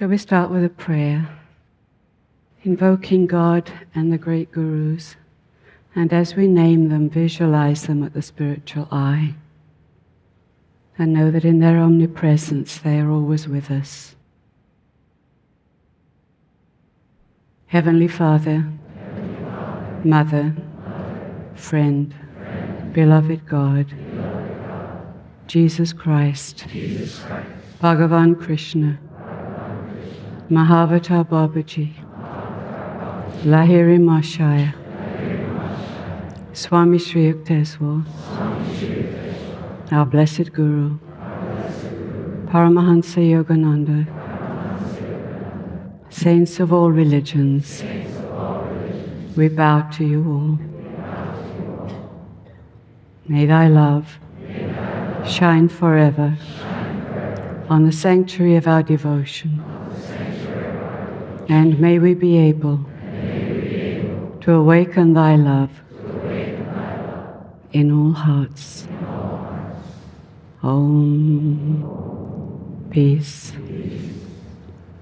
Shall we start with a prayer? Invoking God and the great gurus, and as we name them, visualize them with the spiritual eye, and know that in their omnipresence they are always with us. Heavenly Father, Mother, friend, beloved God, Jesus Christ, Bhagavan Krishna, Mahavatar Babaji, Lahiri Mahashaya, Swami Sri Yukteswar, our blessed Guru, Paramahansa Yogananda, saints of all religions, we bow to you all. May thy love shine forever on the sanctuary of our devotion. And may we be able to awaken thy love in all hearts. Om. Peace.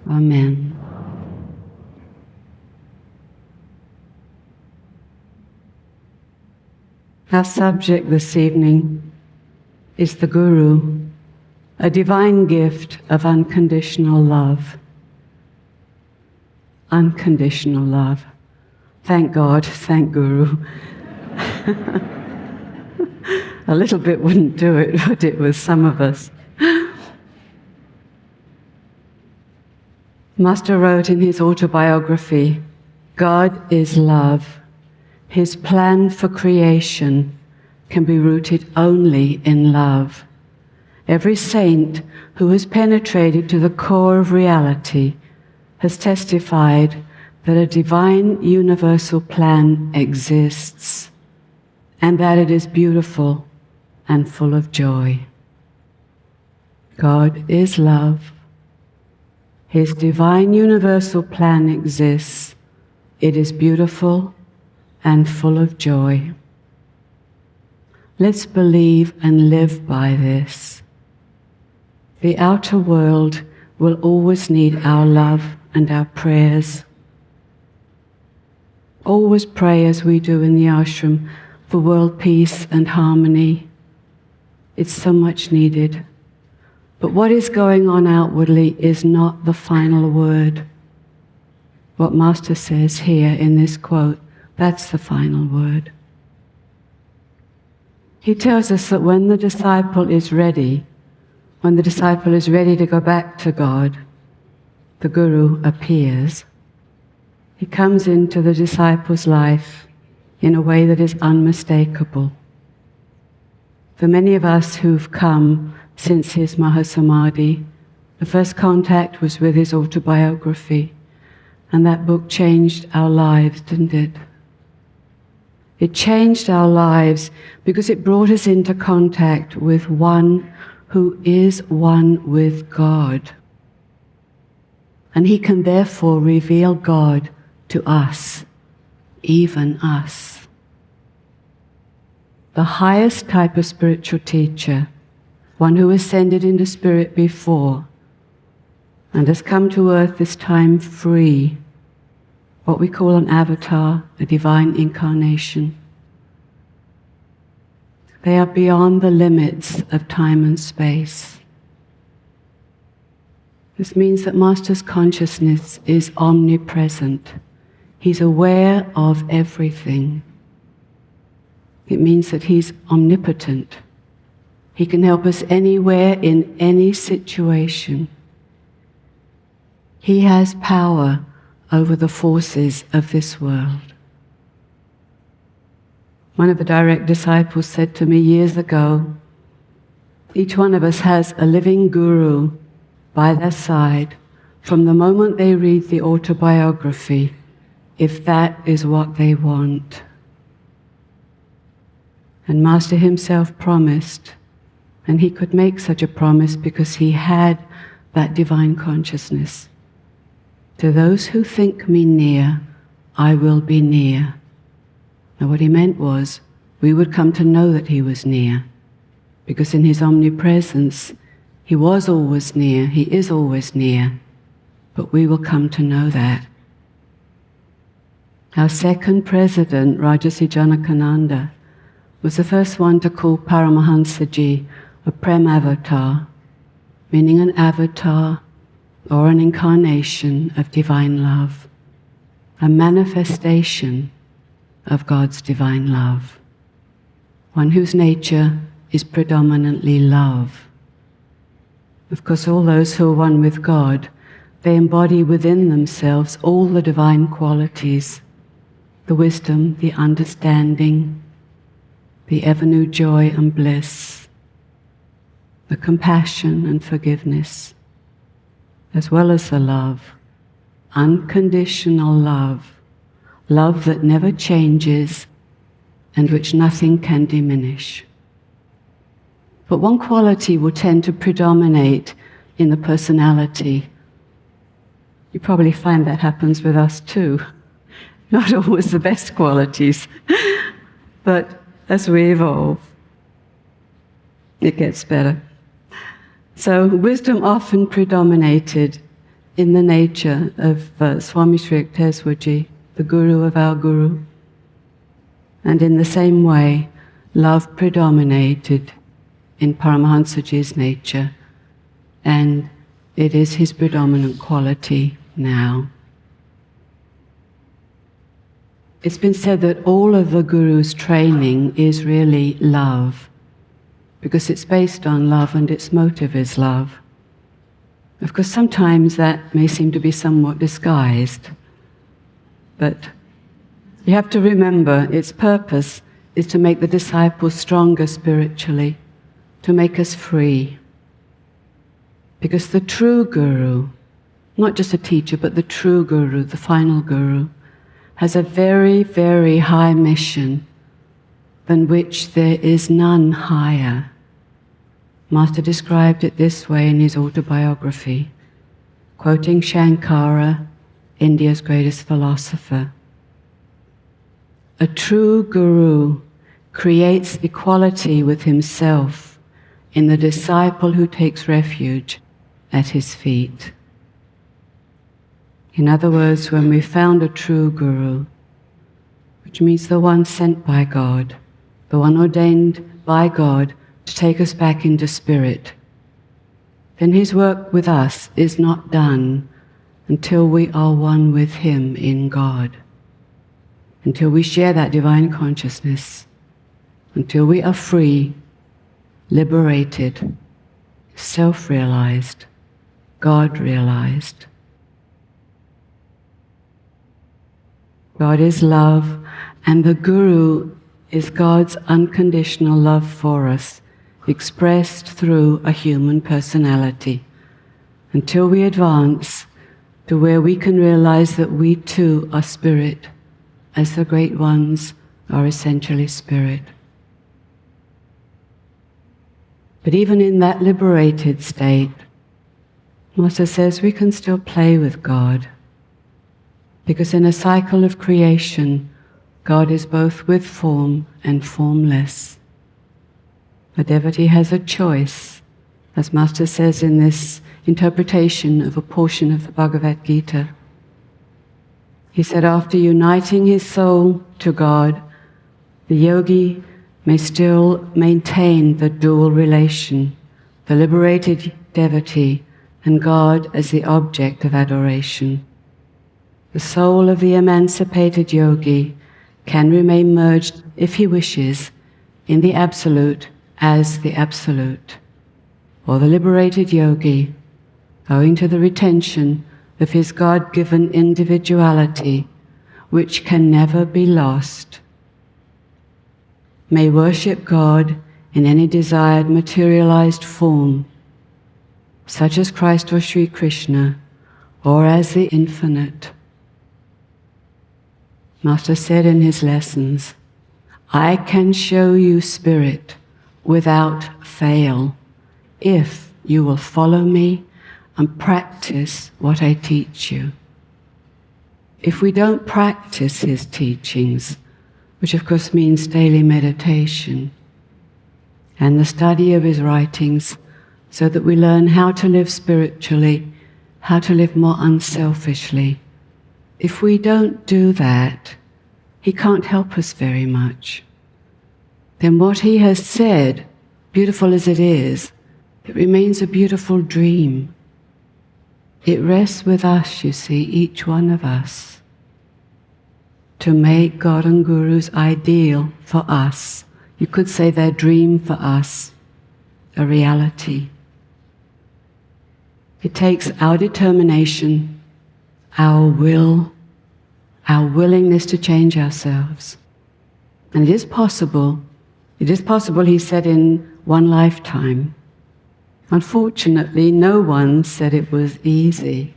Amen. Our subject this evening is the Guru, a divine gift of unconditional love. Unconditional love. Thank God, thank Guru. a little bit wouldn't do it, but it was some of us. Master wrote in his autobiography God is love. His plan for creation can be rooted only in love. Every saint who has penetrated to the core of reality has testified that a divine universal plan exists and that it is beautiful and full of joy. God is love. His divine universal plan exists. It is beautiful and full of joy. Let's believe and live by this. The outer world will always need our love and our prayers. Always pray as we do in the ashram for world peace and harmony. It's so much needed. But what is going on outwardly is not the final word. What Master says here in this quote that's the final word. He tells us that when the disciple is ready, when the disciple is ready to go back to God, the Guru appears. He comes into the disciple's life in a way that is unmistakable. For many of us who've come since his Mahasamadhi, the first contact was with his autobiography, and that book changed our lives, didn't it? It changed our lives because it brought us into contact with one who is one with God. And he can therefore reveal God to us, even us. The highest type of spiritual teacher, one who ascended into spirit before and has come to earth this time free what we call an avatar, a divine incarnation. They are beyond the limits of time and space. This means that Master's consciousness is omnipresent. He's aware of everything. It means that He's omnipotent. He can help us anywhere in any situation. He has power over the forces of this world. One of the direct disciples said to me years ago each one of us has a living guru by their side from the moment they read the autobiography, if that is what they want. And Master himself promised, and he could make such a promise because he had that divine consciousness. To those who think me near, I will be near. Now, what he meant was, we would come to know that he was near, because in his omnipresence, he was always near, he is always near. but we will come to know that. Our second president, Rajarsi Janakananda, was the first one to call Paramahansaji a Prem avatar, meaning an avatar or an incarnation of divine love, a manifestation of God's divine love, one whose nature is predominantly love. Of course, all those who are one with God, they embody within themselves all the divine qualities the wisdom, the understanding, the ever new joy and bliss, the compassion and forgiveness, as well as the love, unconditional love, love that never changes and which nothing can diminish. But one quality will tend to predominate in the personality. You probably find that happens with us too. Not always the best qualities, but as we evolve, it gets better. So, wisdom often predominated in the nature of uh, Swami Sri Yukteswarji, the guru of our guru. And in the same way, love predominated in Paramahansaji's nature, and it is his predominant quality now. It's been said that all of the Guru's training is really love, because it's based on love and its motive is love. Of course, sometimes that may seem to be somewhat disguised, but you have to remember its purpose is to make the disciple stronger spiritually, to make us free. Because the true Guru, not just a teacher, but the true Guru, the final Guru, has a very, very high mission than which there is none higher. Master described it this way in his autobiography, quoting Shankara, India's greatest philosopher. A true guru creates equality with himself in the disciple who takes refuge at his feet. In other words, when we found a true guru, which means the one sent by God, the one ordained by God to take us back into spirit, then his work with us is not done until we are one with him in God, until we share that divine consciousness, until we are free, liberated, self realized, God realized. God is love, and the Guru is God's unconditional love for us, expressed through a human personality, until we advance to where we can realize that we too are spirit, as the great ones are essentially spirit. But even in that liberated state, Master says we can still play with God. Because in a cycle of creation, God is both with form and formless. A devotee has a choice, as Master says in this interpretation of a portion of the Bhagavad Gita. He said, after uniting his soul to God, the yogi may still maintain the dual relation, the liberated devotee and God as the object of adoration the soul of the emancipated yogi can remain merged, if he wishes, in the Absolute as the Absolute. Or the liberated yogi, owing to the retention of his God given individuality, which can never be lost, may worship God in any desired materialized form, such as Christ or Sri Krishna, or as the infinite. Master said in his lessons, I can show you spirit without fail if you will follow me and practice what I teach you. If we don't practice his teachings, which of course means daily meditation and the study of his writings, so that we learn how to live spiritually how to live more unselfishly. If we don't do that, he can't help us very much. Then what he has said, beautiful as it is, it remains a beautiful dream. It rests with us, you see, each one of us, to make God and Guru's ideal for us. You could say their dream for us a reality. It takes our determination, our will, our willingness to change ourselves. And it is possible, it is possible, he said, in one lifetime. Unfortunately, no one said it was easy.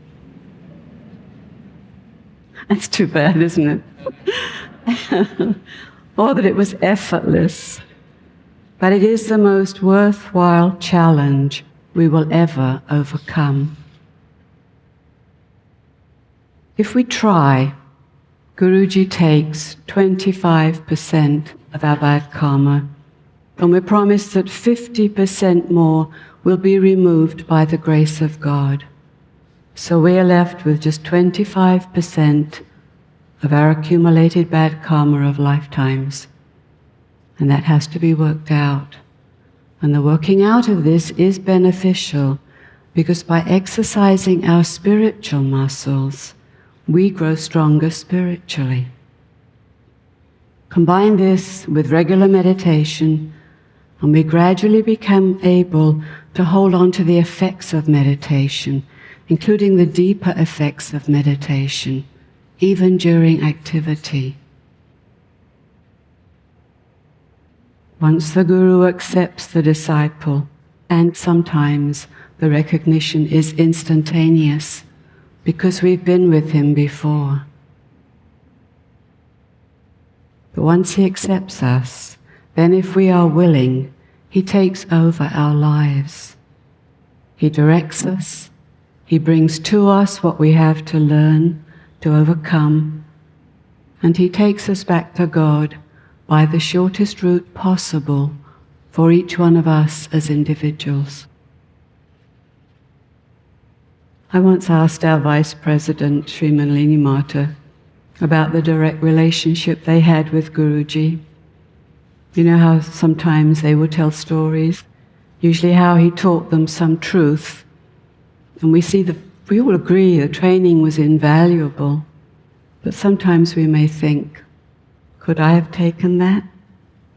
That's too bad, isn't it? or oh, that it was effortless. But it is the most worthwhile challenge we will ever overcome. If we try, Guruji takes 25% of our bad karma, and we're promised that 50% more will be removed by the grace of God. So we are left with just 25% of our accumulated bad karma of lifetimes. And that has to be worked out. And the working out of this is beneficial because by exercising our spiritual muscles, we grow stronger spiritually. Combine this with regular meditation, and we gradually become able to hold on to the effects of meditation, including the deeper effects of meditation, even during activity. Once the Guru accepts the disciple, and sometimes the recognition is instantaneous because we've been with him before. But once he accepts us, then if we are willing, he takes over our lives. He directs us, he brings to us what we have to learn, to overcome, and he takes us back to God by the shortest route possible for each one of us as individuals. I once asked our Vice President, Sri Mrinalini Mata, about the direct relationship they had with Guruji. You know how sometimes they would tell stories, usually how he taught them some truth. And we see the, we all agree the training was invaluable, but sometimes we may think, could I have taken that?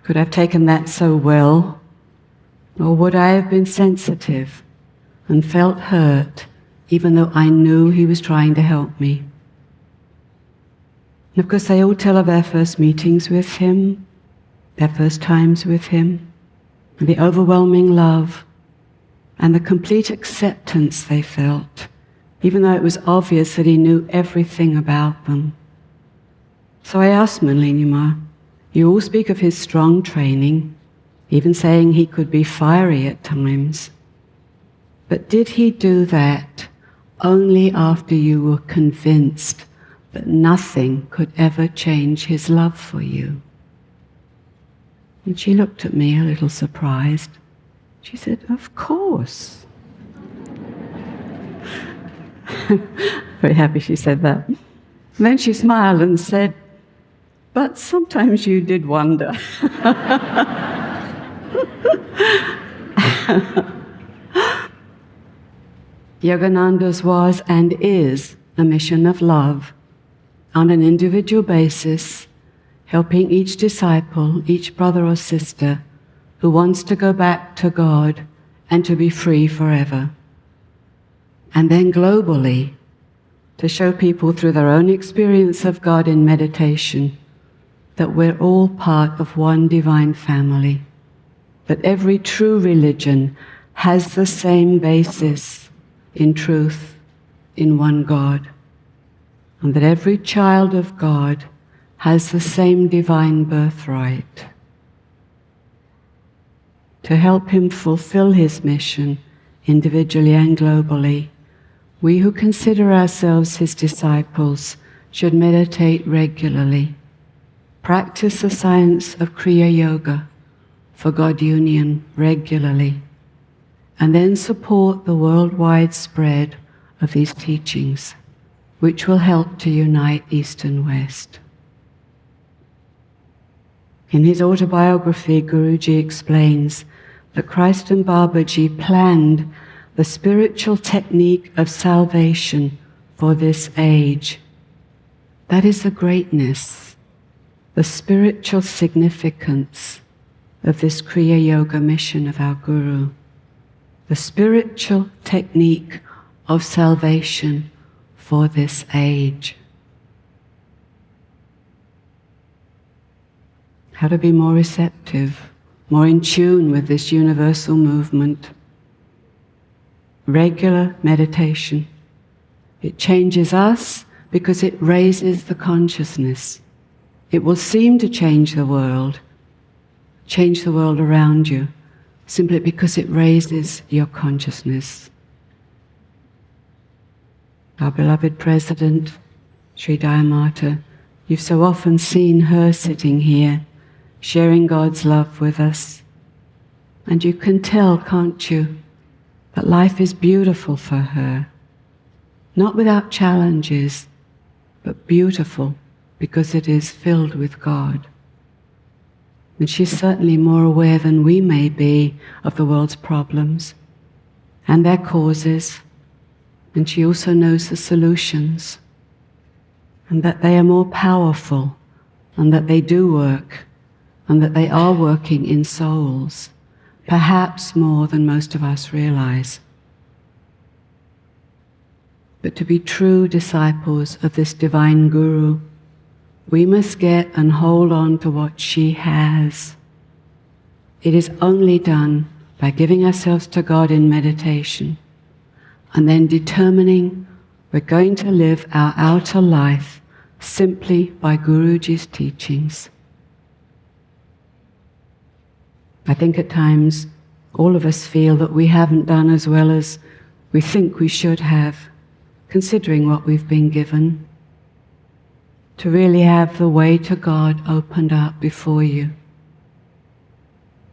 Could I have taken that so well? Or would I have been sensitive and felt hurt even though I knew he was trying to help me? And of course, they all tell of their first meetings with him, their first times with him, and the overwhelming love and the complete acceptance they felt, even though it was obvious that he knew everything about them. So I asked Mrinalini Ma, you all speak of his strong training, even saying he could be fiery at times. But did he do that only after you were convinced that nothing could ever change his love for you? And she looked at me a little surprised. She said, Of course. Very happy she said that. And then she smiled and said, but sometimes you did wonder. Yogananda's was and is a mission of love on an individual basis, helping each disciple, each brother or sister who wants to go back to God and to be free forever. And then globally, to show people through their own experience of God in meditation that we're all part of one divine family, that every true religion has the same basis in truth in one God, and that every child of God has the same divine birthright. To help him fulfill his mission individually and globally, we who consider ourselves his disciples should meditate regularly Practice the science of Kriya Yoga for God union regularly, and then support the worldwide spread of these teachings, which will help to unite East and West. In his autobiography, Guruji explains that Christ and Babaji planned the spiritual technique of salvation for this age. That is the greatness, the spiritual significance of this Kriya Yoga mission of our Guru, the spiritual technique of salvation for this age. How to be more receptive, more in tune with this universal movement. Regular meditation. It changes us because it raises the consciousness. It will seem to change the world, change the world around you, simply because it raises your consciousness. Our beloved President, Sri Daya Mata, you've so often seen her sitting here, sharing God's love with us. And you can tell, can't you, that life is beautiful for her. Not without challenges, but beautiful because it is filled with God. And she's certainly more aware than we may be of the world's problems and their causes. And she also knows the solutions and that they are more powerful and that they do work and that they are working in souls, perhaps more than most of us realize. But to be true disciples of this divine Guru, we must get and hold on to what she has. It is only done by giving ourselves to God in meditation and then determining we're going to live our outer life simply by Guruji's teachings. I think at times all of us feel that we haven't done as well as we think we should have, considering what we've been given to really have the way to God opened up before you.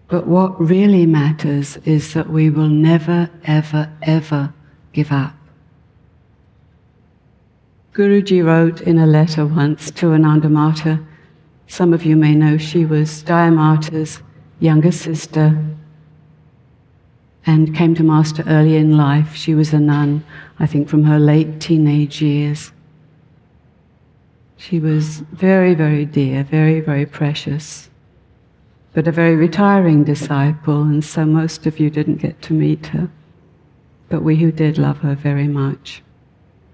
But what really matters is that we will never, ever, ever give up. Guruji wrote in a letter once to Ananda Mata, some of you may know she was Daya Mata's younger sister and came to Master early in life. She was a nun, I think from her late teenage years. She was very, very dear, very, very precious, but a very retiring disciple, and so most of you didn't get to meet her. But we who did love her very much.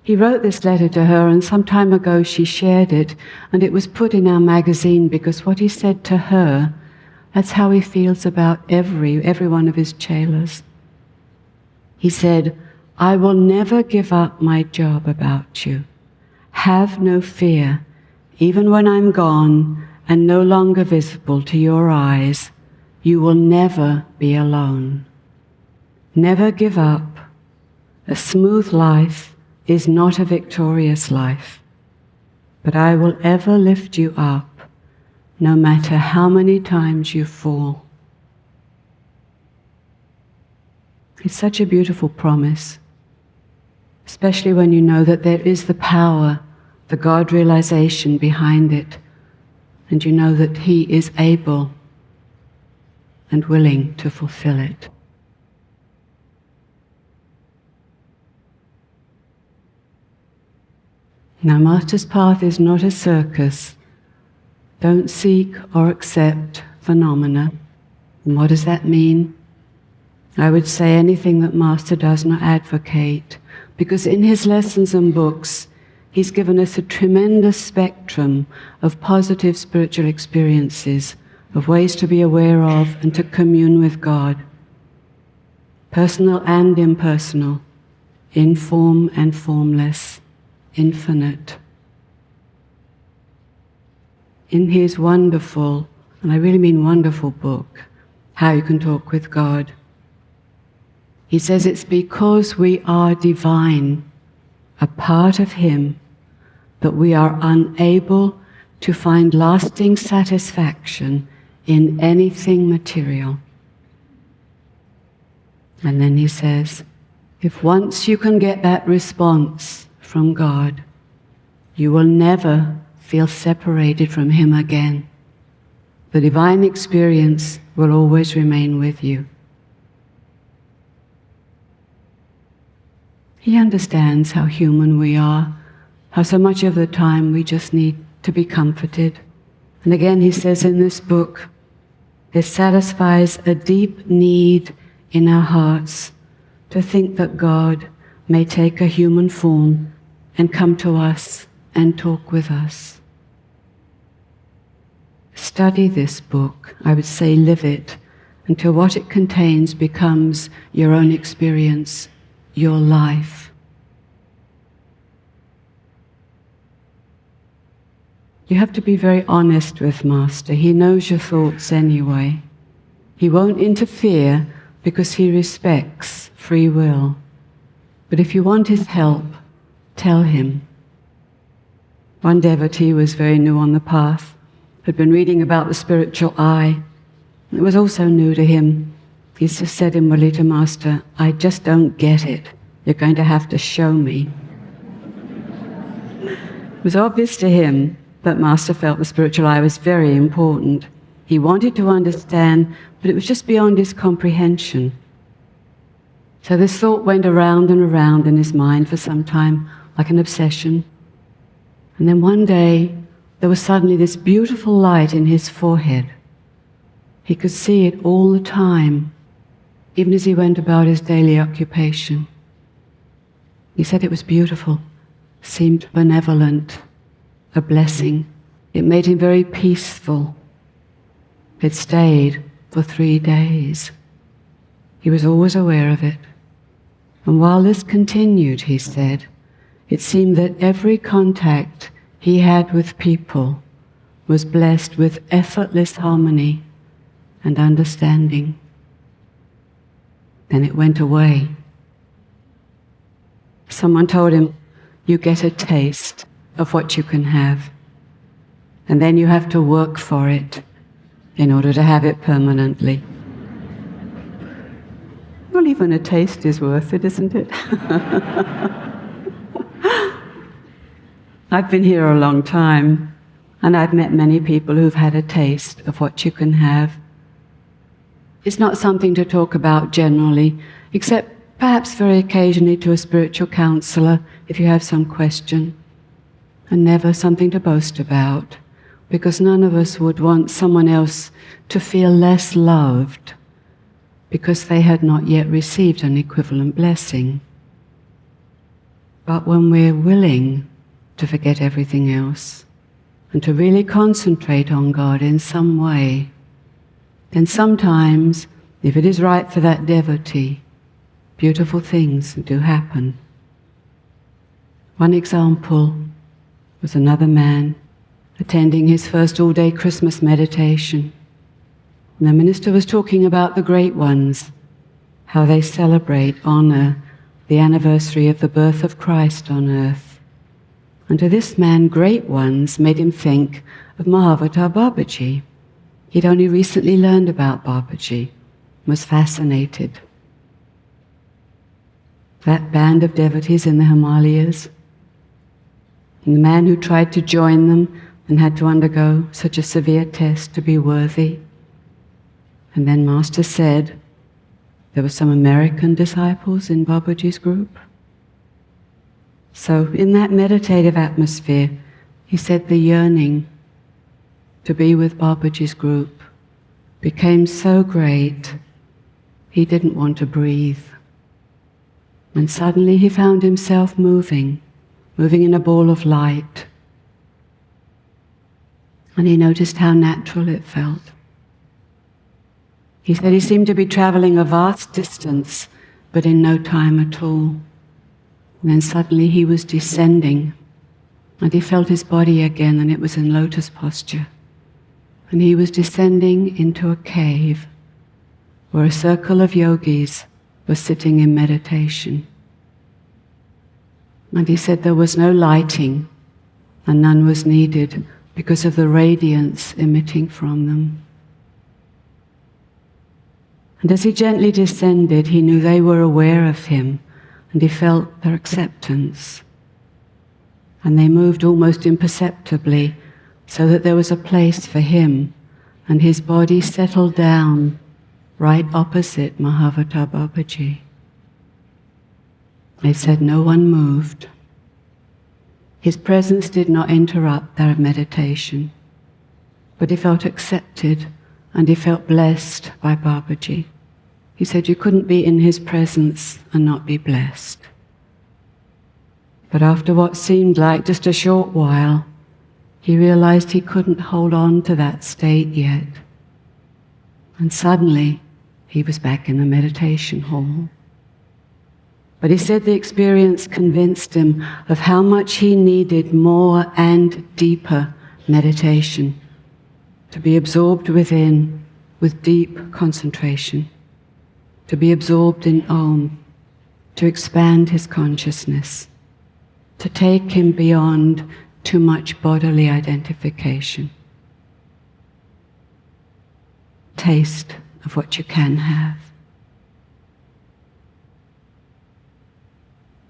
He wrote this letter to her, and some time ago she shared it, and it was put in our magazine because what he said to her, that's how he feels about every, every one of his chelas. He said, I will never give up my job about you. Have no fear, even when I'm gone and no longer visible to your eyes, you will never be alone. Never give up. A smooth life is not a victorious life, but I will ever lift you up, no matter how many times you fall. It's such a beautiful promise, especially when you know that there is the power the God realization behind it, and you know that He is able and willing to fulfill it. Now, Master's Path is not a circus. Don't seek or accept phenomena. And what does that mean? I would say anything that Master does not advocate, because in his lessons and books, He's given us a tremendous spectrum of positive spiritual experiences, of ways to be aware of and to commune with God, personal and impersonal, in form and formless, infinite. In his wonderful, and I really mean wonderful book, How You Can Talk with God, he says it's because we are divine, a part of him that we are unable to find lasting satisfaction in anything material. And then he says, If once you can get that response from God, you will never feel separated from Him again. The divine experience will always remain with you. He understands how human we are, how so much of the time we just need to be comforted. And again, he says in this book, it satisfies a deep need in our hearts to think that God may take a human form and come to us and talk with us. Study this book, I would say live it, until what it contains becomes your own experience, your life. You have to be very honest with Master. He knows your thoughts anyway. He won't interfere because he respects free will. But if you want his help, tell him. One devotee was very new on the path, had been reading about the spiritual eye. It was also new to him. He just said inwardly to Master, I just don't get it. You're going to have to show me. it was obvious to him that Master felt the spiritual eye was very important. He wanted to understand, but it was just beyond his comprehension. So this thought went around and around in his mind for some time, like an obsession. And then one day, there was suddenly this beautiful light in his forehead. He could see it all the time, even as he went about his daily occupation. He said it was beautiful, seemed benevolent, a blessing. It made him very peaceful. It stayed for three days. He was always aware of it. And while this continued, he said, it seemed that every contact he had with people was blessed with effortless harmony and understanding. Then it went away. Someone told him, You get a taste of what you can have, and then you have to work for it in order to have it permanently. Well, even a taste is worth it, isn't it? I've been here a long time, and I've met many people who've had a taste of what you can have. It's not something to talk about generally, except perhaps very occasionally to a spiritual counselor if you have some question, and never something to boast about, because none of us would want someone else to feel less loved because they had not yet received an equivalent blessing. But when we're willing to forget everything else and to really concentrate on God in some way, then sometimes, if it is right for that devotee, beautiful things do happen. One example was another man attending his first all day Christmas meditation. And the minister was talking about the great ones, how they celebrate, honor the anniversary of the birth of Christ on earth. And to this man, great ones made him think of Mahavatar Babaji. He'd only recently learned about Babaji, was fascinated. That band of devotees in the Himalayas, and the man who tried to join them and had to undergo such a severe test to be worthy. And then Master said there were some American disciples in Babaji's group. So, in that meditative atmosphere, he said the yearning to be with Babaji's group became so great he didn't want to breathe. And suddenly he found himself moving, moving in a ball of light. And he noticed how natural it felt. He said he seemed to be traveling a vast distance, but in no time at all. And then suddenly he was descending, and he felt his body again, and it was in lotus posture. And he was descending into a cave where a circle of yogis were sitting in meditation. And he said there was no lighting, and none was needed because of the radiance emitting from them. And as he gently descended, he knew they were aware of him, and he felt their acceptance. And they moved almost imperceptibly so that there was a place for him, and his body settled down right opposite Mahavatar Babaji. They said no one moved. His presence did not interrupt their meditation, but he felt accepted and he felt blessed by Babaji. He said you couldn't be in his presence and not be blessed. But after what seemed like just a short while, he realized he couldn't hold on to that state yet. And suddenly, he was back in the meditation hall. But he said the experience convinced him of how much he needed more and deeper meditation to be absorbed within with deep concentration, to be absorbed in Om, to expand his consciousness, to take him beyond too much bodily identification. Taste of what you can have.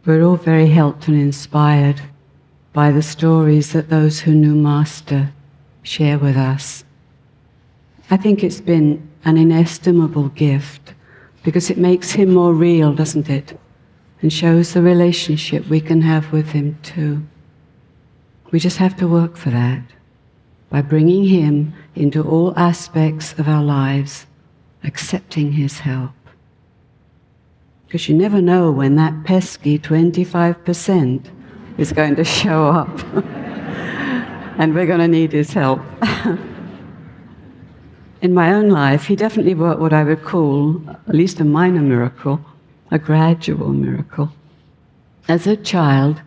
We're all very helped and inspired by the stories that those who knew Master share with us. I think it's been an inestimable gift because it makes him more real, doesn't it? And shows the relationship we can have with him too. We just have to work for that by bringing him into all aspects of our lives, accepting his help. Because you never know when that pesky 25% is going to show up. and we're going to need his help. In my own life, he definitely worked what I would call at least a minor miracle, a gradual miracle. As a child,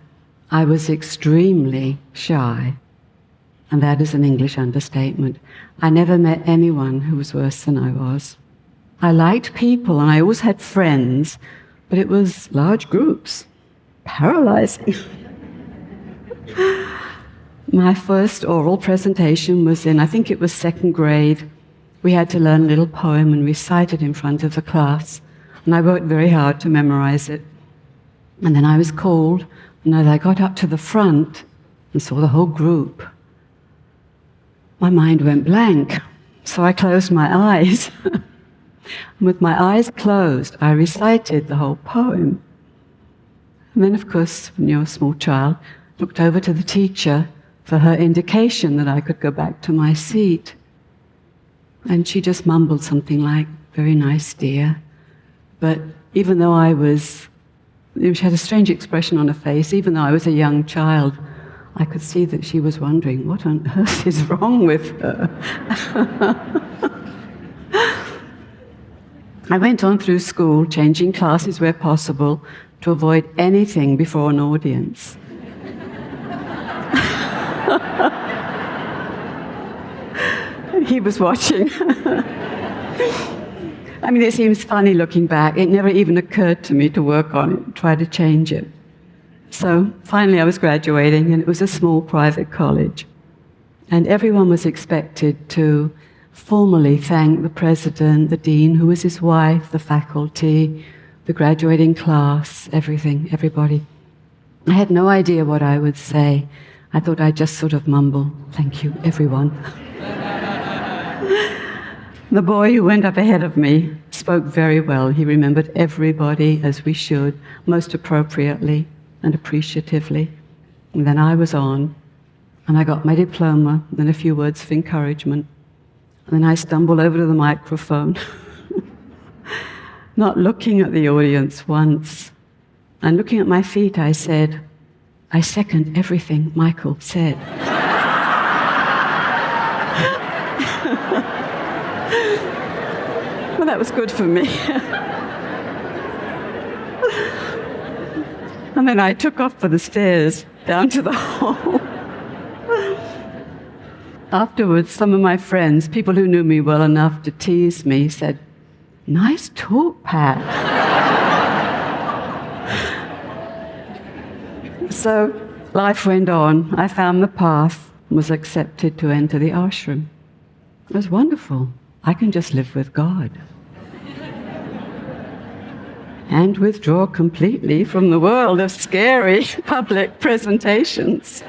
I was extremely shy, and that is an English understatement. I never met anyone who was worse than I was. I liked people and I always had friends, but it was large groups, paralyzing. My first oral presentation was in, I think it was second grade. We had to learn a little poem and recite it in front of the class. And I worked very hard to memorize it. And then I was called, and as I got up to the front and saw the whole group, my mind went blank. So I closed my eyes. And with my eyes closed, I recited the whole poem. And then, of course, when you're a small child, looked over to the teacher for her indication that I could go back to my seat. And she just mumbled something like, Very nice, dear. But even though I was, she had a strange expression on her face, even though I was a young child, I could see that she was wondering, What on earth is wrong with her? I went on through school, changing classes where possible to avoid anything before an audience. he was watching. I mean, it seems funny looking back. It never even occurred to me to work on it, try to change it. So finally, I was graduating, and it was a small private college. And everyone was expected to formally thank the president, the dean, who was his wife, the faculty, the graduating class, everything, everybody. I had no idea what I would say. I thought I'd just sort of mumble, thank you, everyone. the boy who went up ahead of me spoke very well. He remembered everybody as we should, most appropriately and appreciatively. And then I was on, and I got my diploma and a few words of encouragement. And then I stumbled over to the microphone, not looking at the audience once. And looking at my feet, I said, I second everything Michael said. that was good for me. and then I took off for the stairs down to the hall. Afterwards, some of my friends, people who knew me well enough to tease me, said, Nice talk, Pat. so life went on. I found the path, was accepted to enter the ashram. It was wonderful. I can just live with God. And withdraw completely from the world of scary public presentations.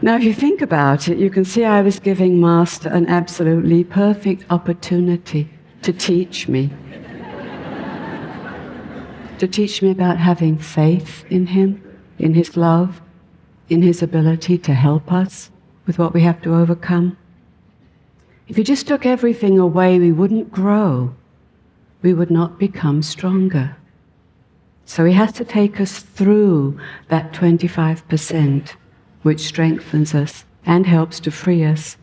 now, if you think about it, you can see I was giving Master an absolutely perfect opportunity to teach me. to teach me about having faith in Him, in His love, in His ability to help us with what we have to overcome. If you just took everything away, we wouldn't grow we would not become stronger. So he has to take us through that 25%, which strengthens us and helps to free us.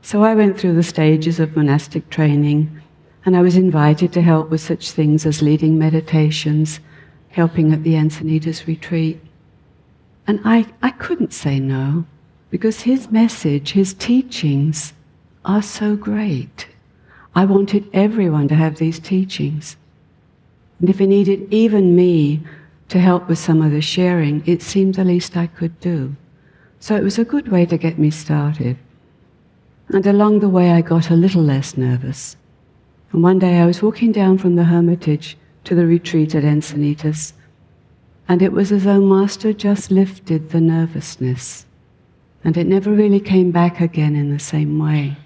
So I went through the stages of monastic training, and I was invited to help with such things as leading meditations, helping at the Encinitas retreat. And I, I couldn't say no, because his message, his teachings, are so great. I wanted everyone to have these teachings. And if it needed even me to help with some of the sharing, it seemed the least I could do. So it was a good way to get me started. And along the way, I got a little less nervous. And one day I was walking down from the hermitage to the retreat at Encinitas, and it was as though Master just lifted the nervousness, and it never really came back again in the same way.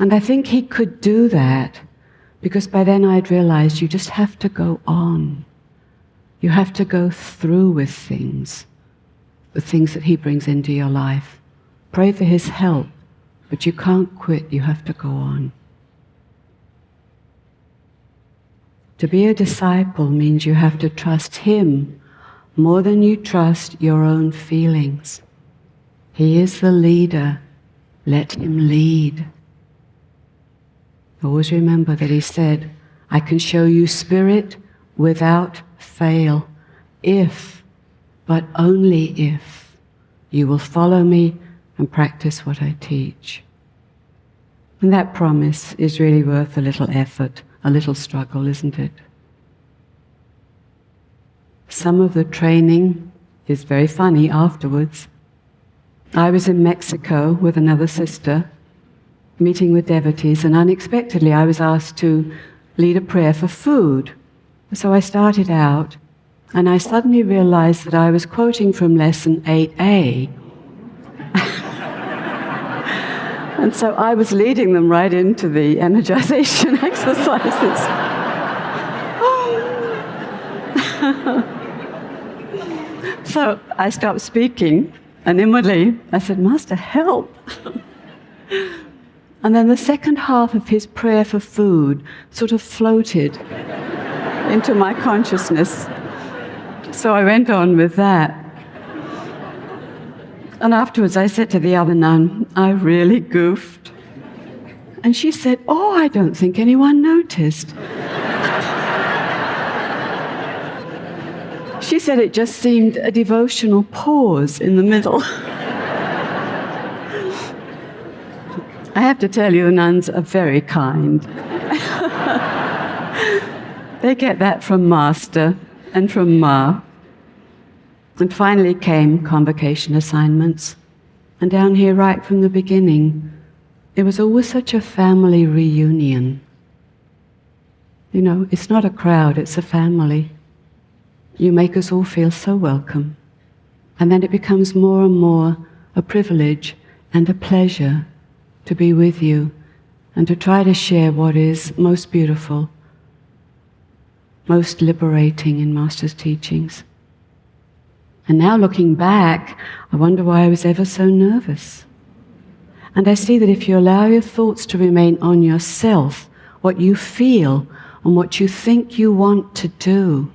And I think he could do that because by then I'd realized you just have to go on. You have to go through with things, the things that he brings into your life. Pray for his help, but you can't quit, you have to go on. To be a disciple means you have to trust him more than you trust your own feelings. He is the leader. Let him lead. Always remember that he said, I can show you spirit without fail, if, but only if, you will follow me and practice what I teach. And that promise is really worth a little effort, a little struggle, isn't it? Some of the training is very funny afterwards. I was in Mexico with another sister meeting with devotees, and unexpectedly I was asked to lead a prayer for food. So I started out, and I suddenly realized that I was quoting from lesson 8a. and so I was leading them right into the energization exercises. so I stopped speaking, and inwardly I said, Master, help. And then the second half of his prayer for food sort of floated into my consciousness. So I went on with that. And afterwards, I said to the other nun, I really goofed. And she said, Oh, I don't think anyone noticed. she said it just seemed a devotional pause in the middle. I have to tell you, nuns are very kind. they get that from Master and from Ma. And finally came convocation assignments. And down here, right from the beginning, it was always such a family reunion. You know, it's not a crowd, it's a family. You make us all feel so welcome. And then it becomes more and more a privilege and a pleasure to be with you and to try to share what is most beautiful, most liberating in Master's teachings. And now looking back, I wonder why I was ever so nervous. And I see that if you allow your thoughts to remain on yourself, what you feel, and what you think you want to do,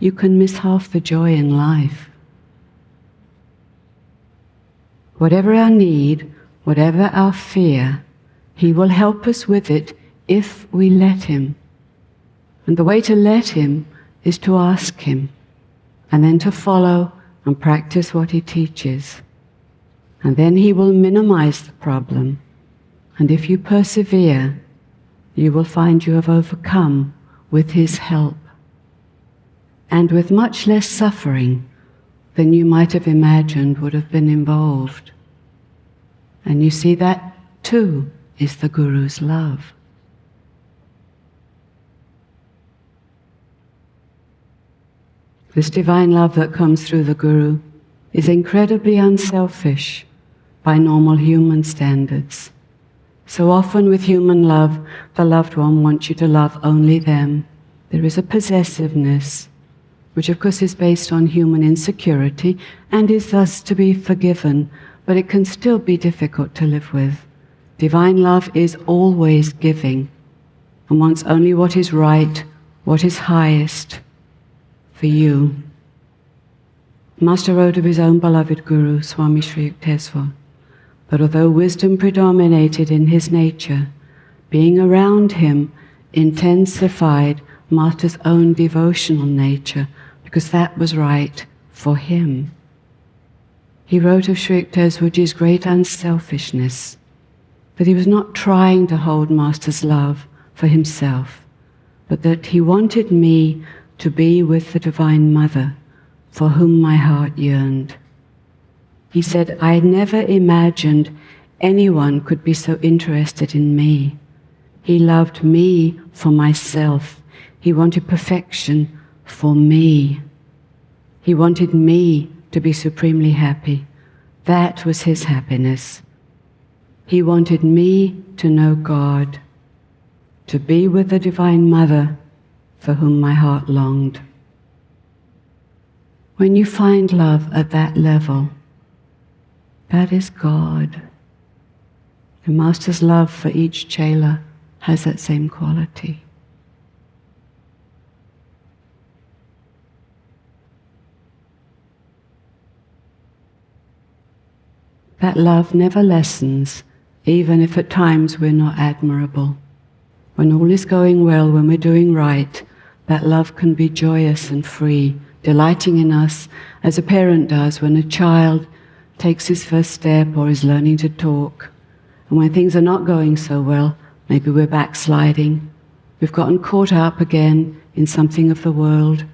you can miss half the joy in life. Whatever our need, whatever our fear, He will help us with it if we let Him. And the way to let Him is to ask Him, and then to follow and practice what He teaches. And then He will minimize the problem. And if you persevere, you will find you have overcome with His help. And with much less suffering than you might have imagined would have been involved. And you see, that too is the Guru's love. This divine love that comes through the Guru is incredibly unselfish by normal human standards. So often, with human love, the loved one wants you to love only them. There is a possessiveness, which of course is based on human insecurity and is thus to be forgiven but it can still be difficult to live with. Divine love is always giving and wants only what is right, what is highest for you. Master wrote of his own beloved Guru, Swami Sri Yukteswar, but although wisdom predominated in his nature, being around him intensified Master's own devotional nature because that was right for him. He wrote of Sri Yukteswarji's great unselfishness, that he was not trying to hold Master's love for himself, but that he wanted me to be with the Divine Mother for whom my heart yearned. He said, I never imagined anyone could be so interested in me. He loved me for myself. He wanted perfection for me. He wanted me to be supremely happy. That was his happiness. He wanted me to know God, to be with the Divine Mother for whom my heart longed. When you find love at that level, that is God. The Master's love for each chela has that same quality. That love never lessens, even if at times we're not admirable. When all is going well, when we're doing right, that love can be joyous and free, delighting in us as a parent does when a child takes his first step or is learning to talk. And when things are not going so well, maybe we're backsliding, we've gotten caught up again in something of the world,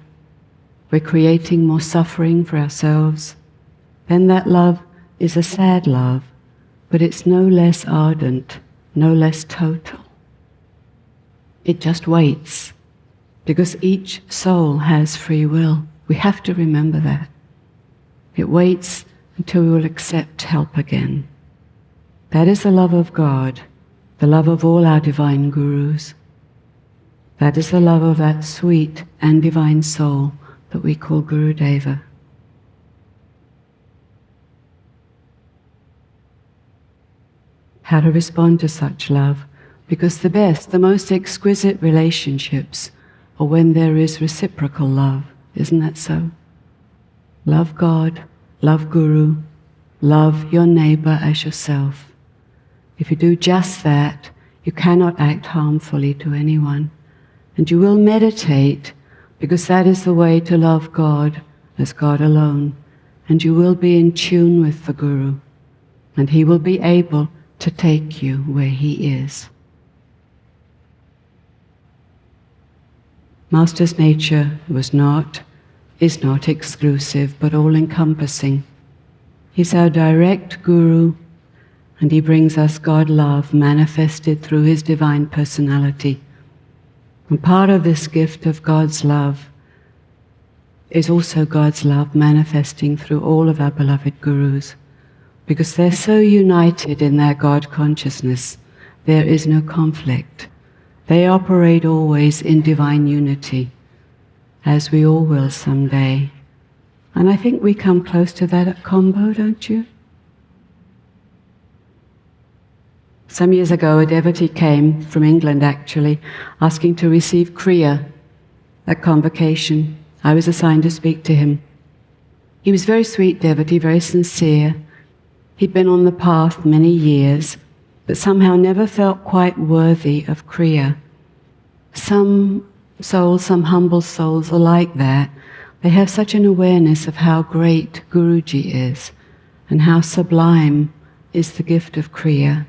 we're creating more suffering for ourselves, then that love is a sad love, but it's no less ardent, no less total. It just waits, because each soul has free will. We have to remember that. It waits until we will accept help again. That is the love of God, the love of all our divine gurus. That is the love of that sweet and divine soul that we call Guru Deva. How to respond to such love. Because the best, the most exquisite relationships are when there is reciprocal love. Isn't that so? Love God, love Guru, love your neighbor as yourself. If you do just that, you cannot act harmfully to anyone. And you will meditate because that is the way to love God as God alone. And you will be in tune with the Guru. And he will be able to take you where He is. Master's nature was not, is not exclusive, but all encompassing. He's our direct Guru, and He brings us God love manifested through His divine personality. And part of this gift of God's love is also God's love manifesting through all of our beloved Gurus because they're so united in their God consciousness, there is no conflict. They operate always in divine unity, as we all will someday. And I think we come close to that at Convo, don't you? Some years ago, a devotee came from England actually, asking to receive Kriya at convocation. I was assigned to speak to him. He was very sweet devotee, very sincere. He'd been on the path many years, but somehow never felt quite worthy of Kriya. Some souls, some humble souls are like that. They have such an awareness of how great Guruji is and how sublime is the gift of Kriya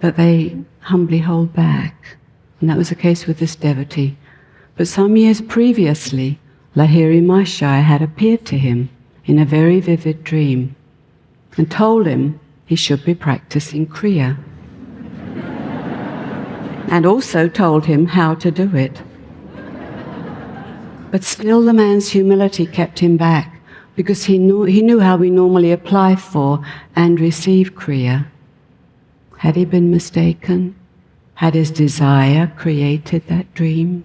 that they humbly hold back. And that was the case with this devotee. But some years previously, Lahiri Mahasaya had appeared to him in a very vivid dream and told him he should be practicing Kriya. and also told him how to do it. But still, the man's humility kept him back because he knew, he knew how we normally apply for and receive Kriya. Had he been mistaken? Had his desire created that dream?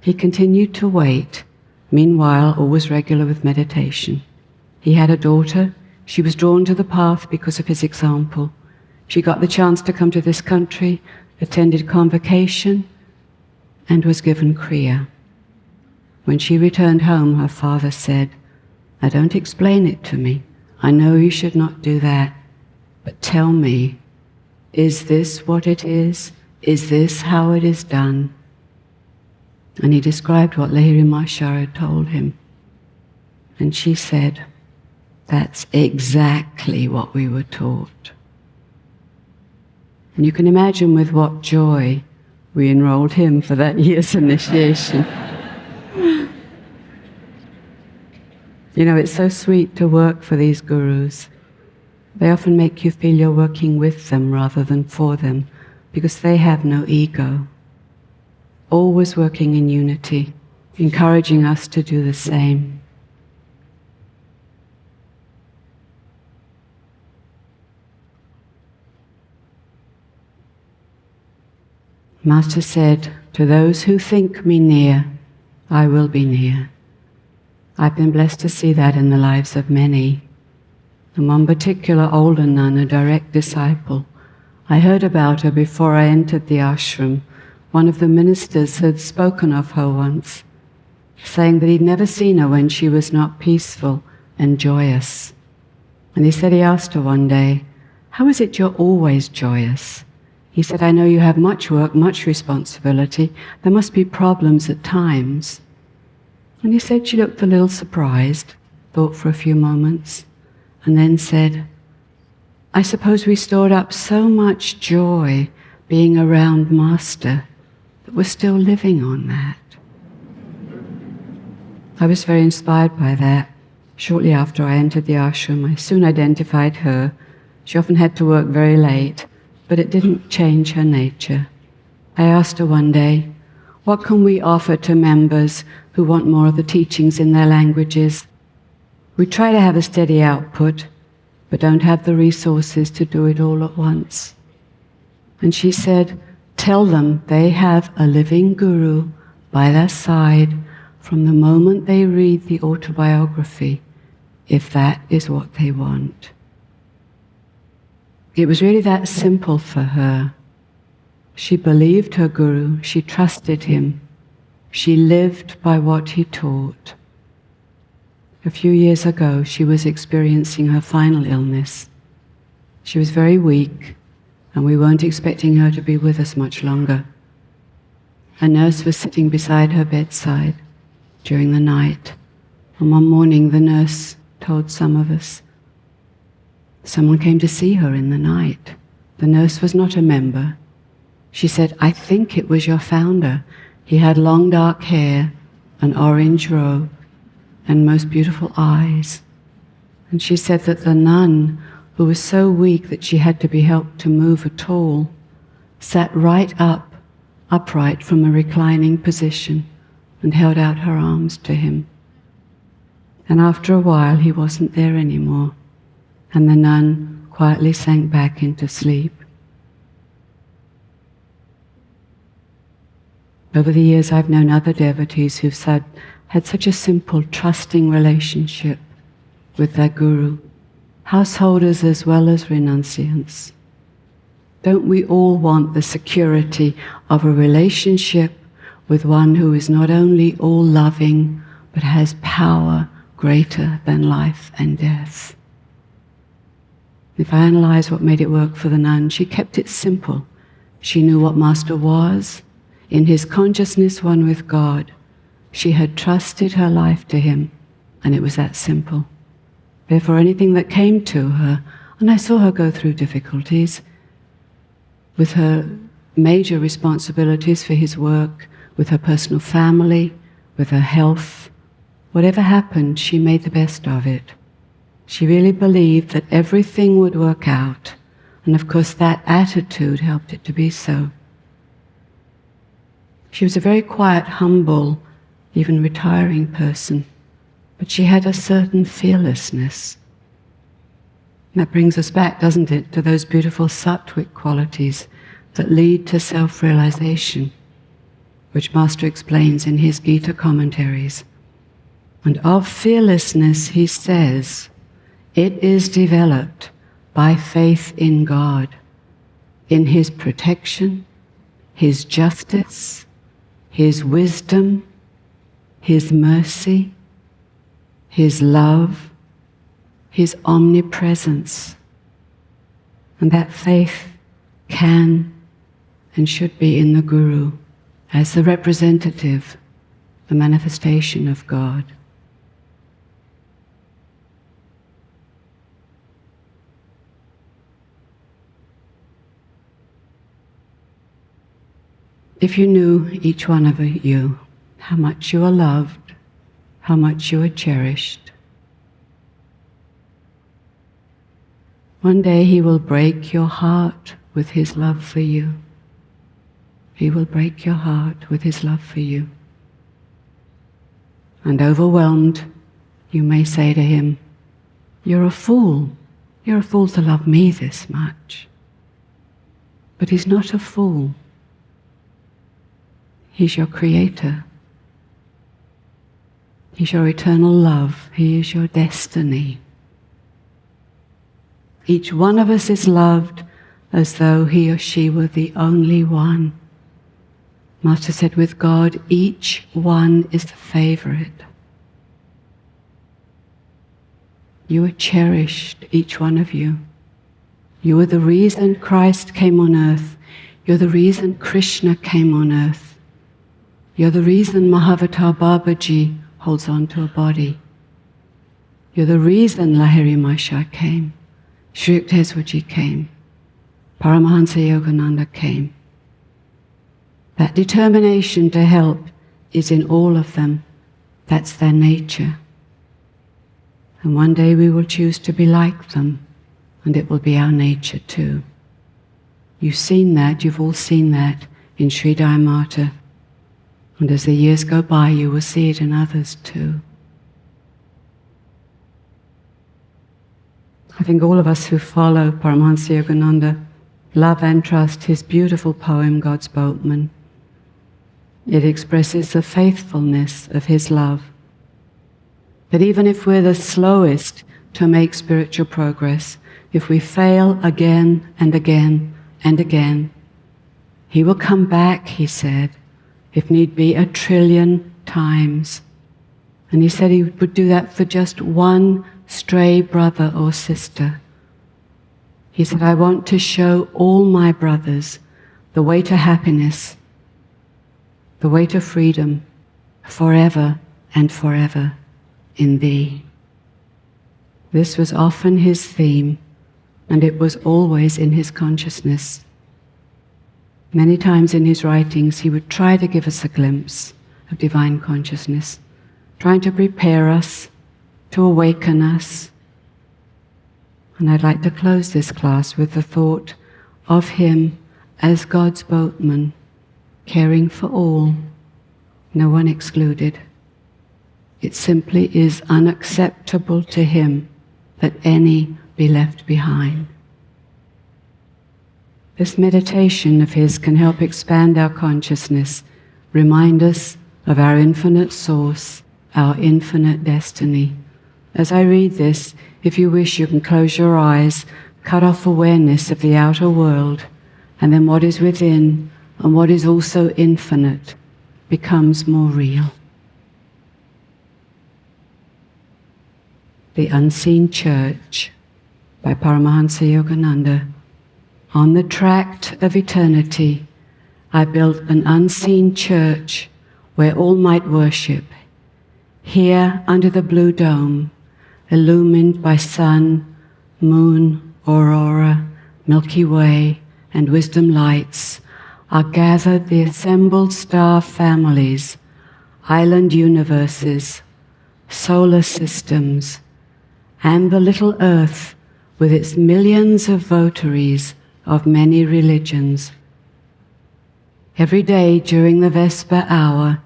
He continued to wait, meanwhile, always regular with meditation. He had a daughter. She was drawn to the path because of his example. She got the chance to come to this country, attended convocation, and was given Kriya. When she returned home, her father said, Now don't explain it to me. I know you should not do that. But tell me, is this what it is? Is this how it is done? And he described what Lahiri Mahasaya had told him. And she said, That's exactly what we were taught. And you can imagine with what joy we enrolled him for that year's initiation. you know, it's so sweet to work for these gurus. They often make you feel you're working with them rather than for them because they have no ego. Always working in unity, encouraging us to do the same. Master said, To those who think me near, I will be near. I've been blessed to see that in the lives of many and one particular older nun, a direct disciple. I heard about her before I entered the ashram. One of the ministers had spoken of her once, saying that he'd never seen her when she was not peaceful and joyous. And he said he asked her one day, How is it you're always joyous? He said, I know you have much work, much responsibility. There must be problems at times. And he said she looked a little surprised, thought for a few moments and then said, I suppose we stored up so much joy being around Master that we're still living on that. I was very inspired by that. Shortly after I entered the ashram, I soon identified her. She often had to work very late, but it didn't change her nature. I asked her one day, What can we offer to members who want more of the teachings in their languages? We try to have a steady output, but don't have the resources to do it all at once. And she said, Tell them they have a living guru by their side from the moment they read the autobiography, if that is what they want. It was really that simple for her. She believed her guru, she trusted him, she lived by what he taught. A few years ago, she was experiencing her final illness. She was very weak, and we weren't expecting her to be with us much longer. A nurse was sitting beside her bedside during the night, and one morning the nurse told some of us someone came to see her in the night. The nurse was not a member. She said, I think it was your founder. He had long dark hair, an orange robe, and most beautiful eyes. And she said that the nun, who was so weak that she had to be helped to move at all, sat right up, upright from a reclining position, and held out her arms to him. And after a while, he wasn't there anymore, and the nun quietly sank back into sleep. Over the years, I've known other devotees who've said had such a simple, trusting relationship with their guru, householders as well as renunciants. Don't we all want the security of a relationship with one who is not only all loving, but has power greater than life and death? If I analyze what made it work for the nun, she kept it simple. She knew what Master was, in his consciousness one with God. She had trusted her life to him, and it was that simple. Therefore, anything that came to her, and I saw her go through difficulties with her major responsibilities for his work, with her personal family, with her health. Whatever happened, she made the best of it. She really believed that everything would work out. And of course, that attitude helped it to be so. She was a very quiet, humble, even retiring person, but she had a certain fearlessness. And that brings us back, doesn't it, to those beautiful sattvic qualities that lead to self realization, which Master explains in his Gita commentaries. And of fearlessness, he says, it is developed by faith in God, in His protection, His justice, His wisdom, His mercy, His love, His omnipresence. And that faith can and should be in the Guru as the representative, the manifestation of God. If you knew each one of you, how much you are loved, how much you are cherished, one day He will break your heart with His love for you. He will break your heart with His love for you. And overwhelmed, you may say to Him, You're a fool. You're a fool to love me this much. But He's not a fool. He's your creator. He's your eternal love. He is your destiny. Each one of us is loved as though he or she were the only one. Master said, with God, each one is the favorite. You are cherished, each one of you. You are the reason Christ came on earth. You're the reason Krishna came on earth. You're the reason Mahavatar Babaji holds on to a body. You're the reason Lahiri Mahasaya came. Sri Yukteswarji came. Paramahansa Yogananda came. That determination to help is in all of them. That's their nature. And one day we will choose to be like them, and it will be our nature too. You've seen that, you've all seen that in Sri Daya Mata. And as the years go by, you will see it in others too. I think all of us who follow Paramahansa Yogananda love and trust his beautiful poem, God's Boatman. It expresses the faithfulness of his love. That even if we're the slowest to make spiritual progress, if we fail again and again and again, he will come back, he said, if need be, a trillion times. And he said he would do that for just one stray brother or sister. He said, I want to show all my brothers the way to happiness, the way to freedom, forever and forever in thee. This was often his theme, and it was always in his consciousness. Many times in his writings, he would try to give us a glimpse of divine consciousness, trying to prepare us, to awaken us. And I'd like to close this class with the thought of him as God's boatman, caring for all, no one excluded. It simply is unacceptable to him that any be left behind. This meditation of his can help expand our consciousness, remind us of our infinite source, our infinite destiny. As I read this, if you wish, you can close your eyes, cut off awareness of the outer world, and then what is within and what is also infinite becomes more real. The Unseen Church by Paramahansa Yogananda. On the tract of eternity, I built an unseen church where all might worship. Here, under the blue dome, illumined by sun, moon, aurora, Milky Way, and wisdom lights, are gathered the assembled star families, island universes, solar systems, and the little earth with its millions of votaries of many religions. Every day during the Vesper hour,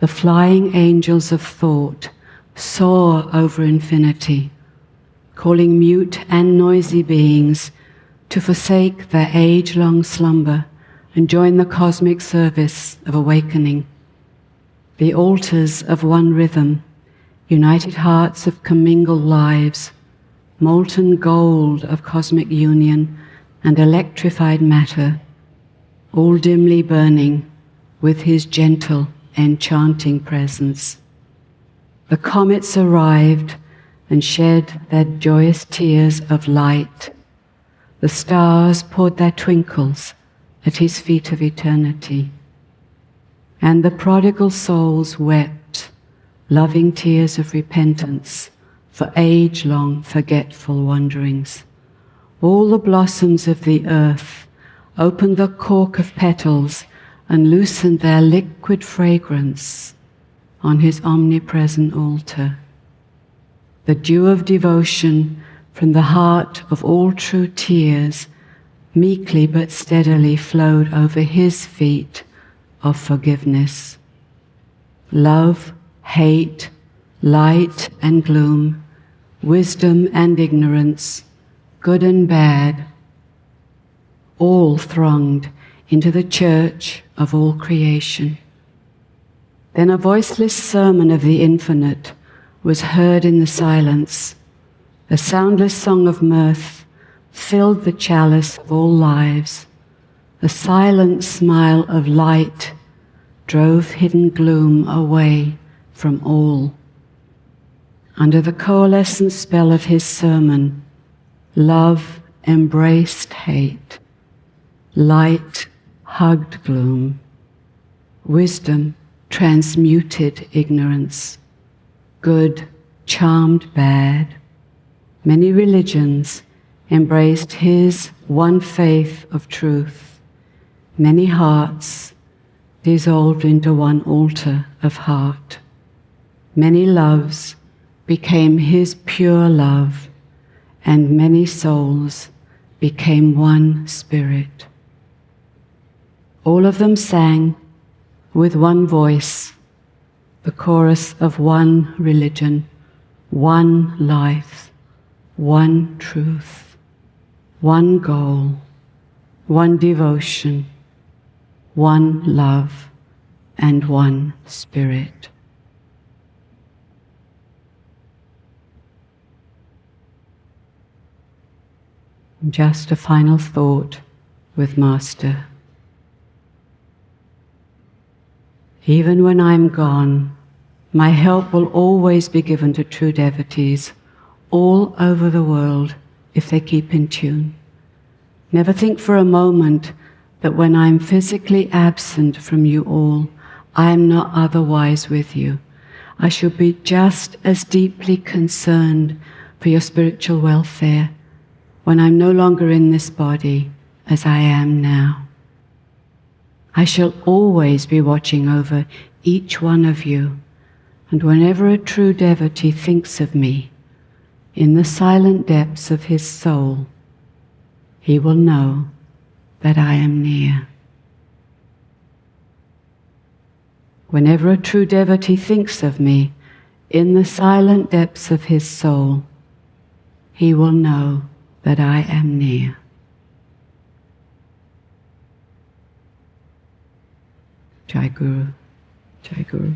the flying angels of thought soar over infinity, calling mute and noisy beings to forsake their age long slumber and join the cosmic service of awakening. The altars of one rhythm, united hearts of commingled lives, molten gold of cosmic union and electrified matter all dimly burning with his gentle, enchanting presence. The comets arrived and shed their joyous tears of light. The stars poured their twinkles at his feet of eternity. And the prodigal souls wept loving tears of repentance for age long forgetful wanderings. All the blossoms of the earth opened the cork of petals and loosened their liquid fragrance on his omnipresent altar. The dew of devotion from the heart of all true tears meekly but steadily flowed over his feet of forgiveness. Love, hate, light and gloom, wisdom and ignorance, good and bad, all thronged into the church of all creation. Then a voiceless sermon of the infinite was heard in the silence. A soundless song of mirth filled the chalice of all lives. A silent smile of light drove hidden gloom away from all. Under the coalescent spell of his sermon, love embraced hate. Light hugged gloom. Wisdom transmuted ignorance. Good charmed bad. Many religions embraced his one faith of truth. Many hearts dissolved into one altar of heart. Many loves became his pure love, and many souls became one spirit. All of them sang with one voice the chorus of one religion, one life, one truth, one goal, one devotion, one love, and one spirit. Just a final thought with Master. Even when I'm gone, my help will always be given to true devotees all over the world if they keep in tune. Never think for a moment that when I'm physically absent from you all, I am not otherwise with you. I should be just as deeply concerned for your spiritual welfare when I'm no longer in this body as I am now. I shall always be watching over each one of you. And whenever a true devotee thinks of me, in the silent depths of his soul, he will know that I am near. Whenever a true devotee thinks of me, in the silent depths of his soul, he will know that I am near. Jai Guru, Jai Guru.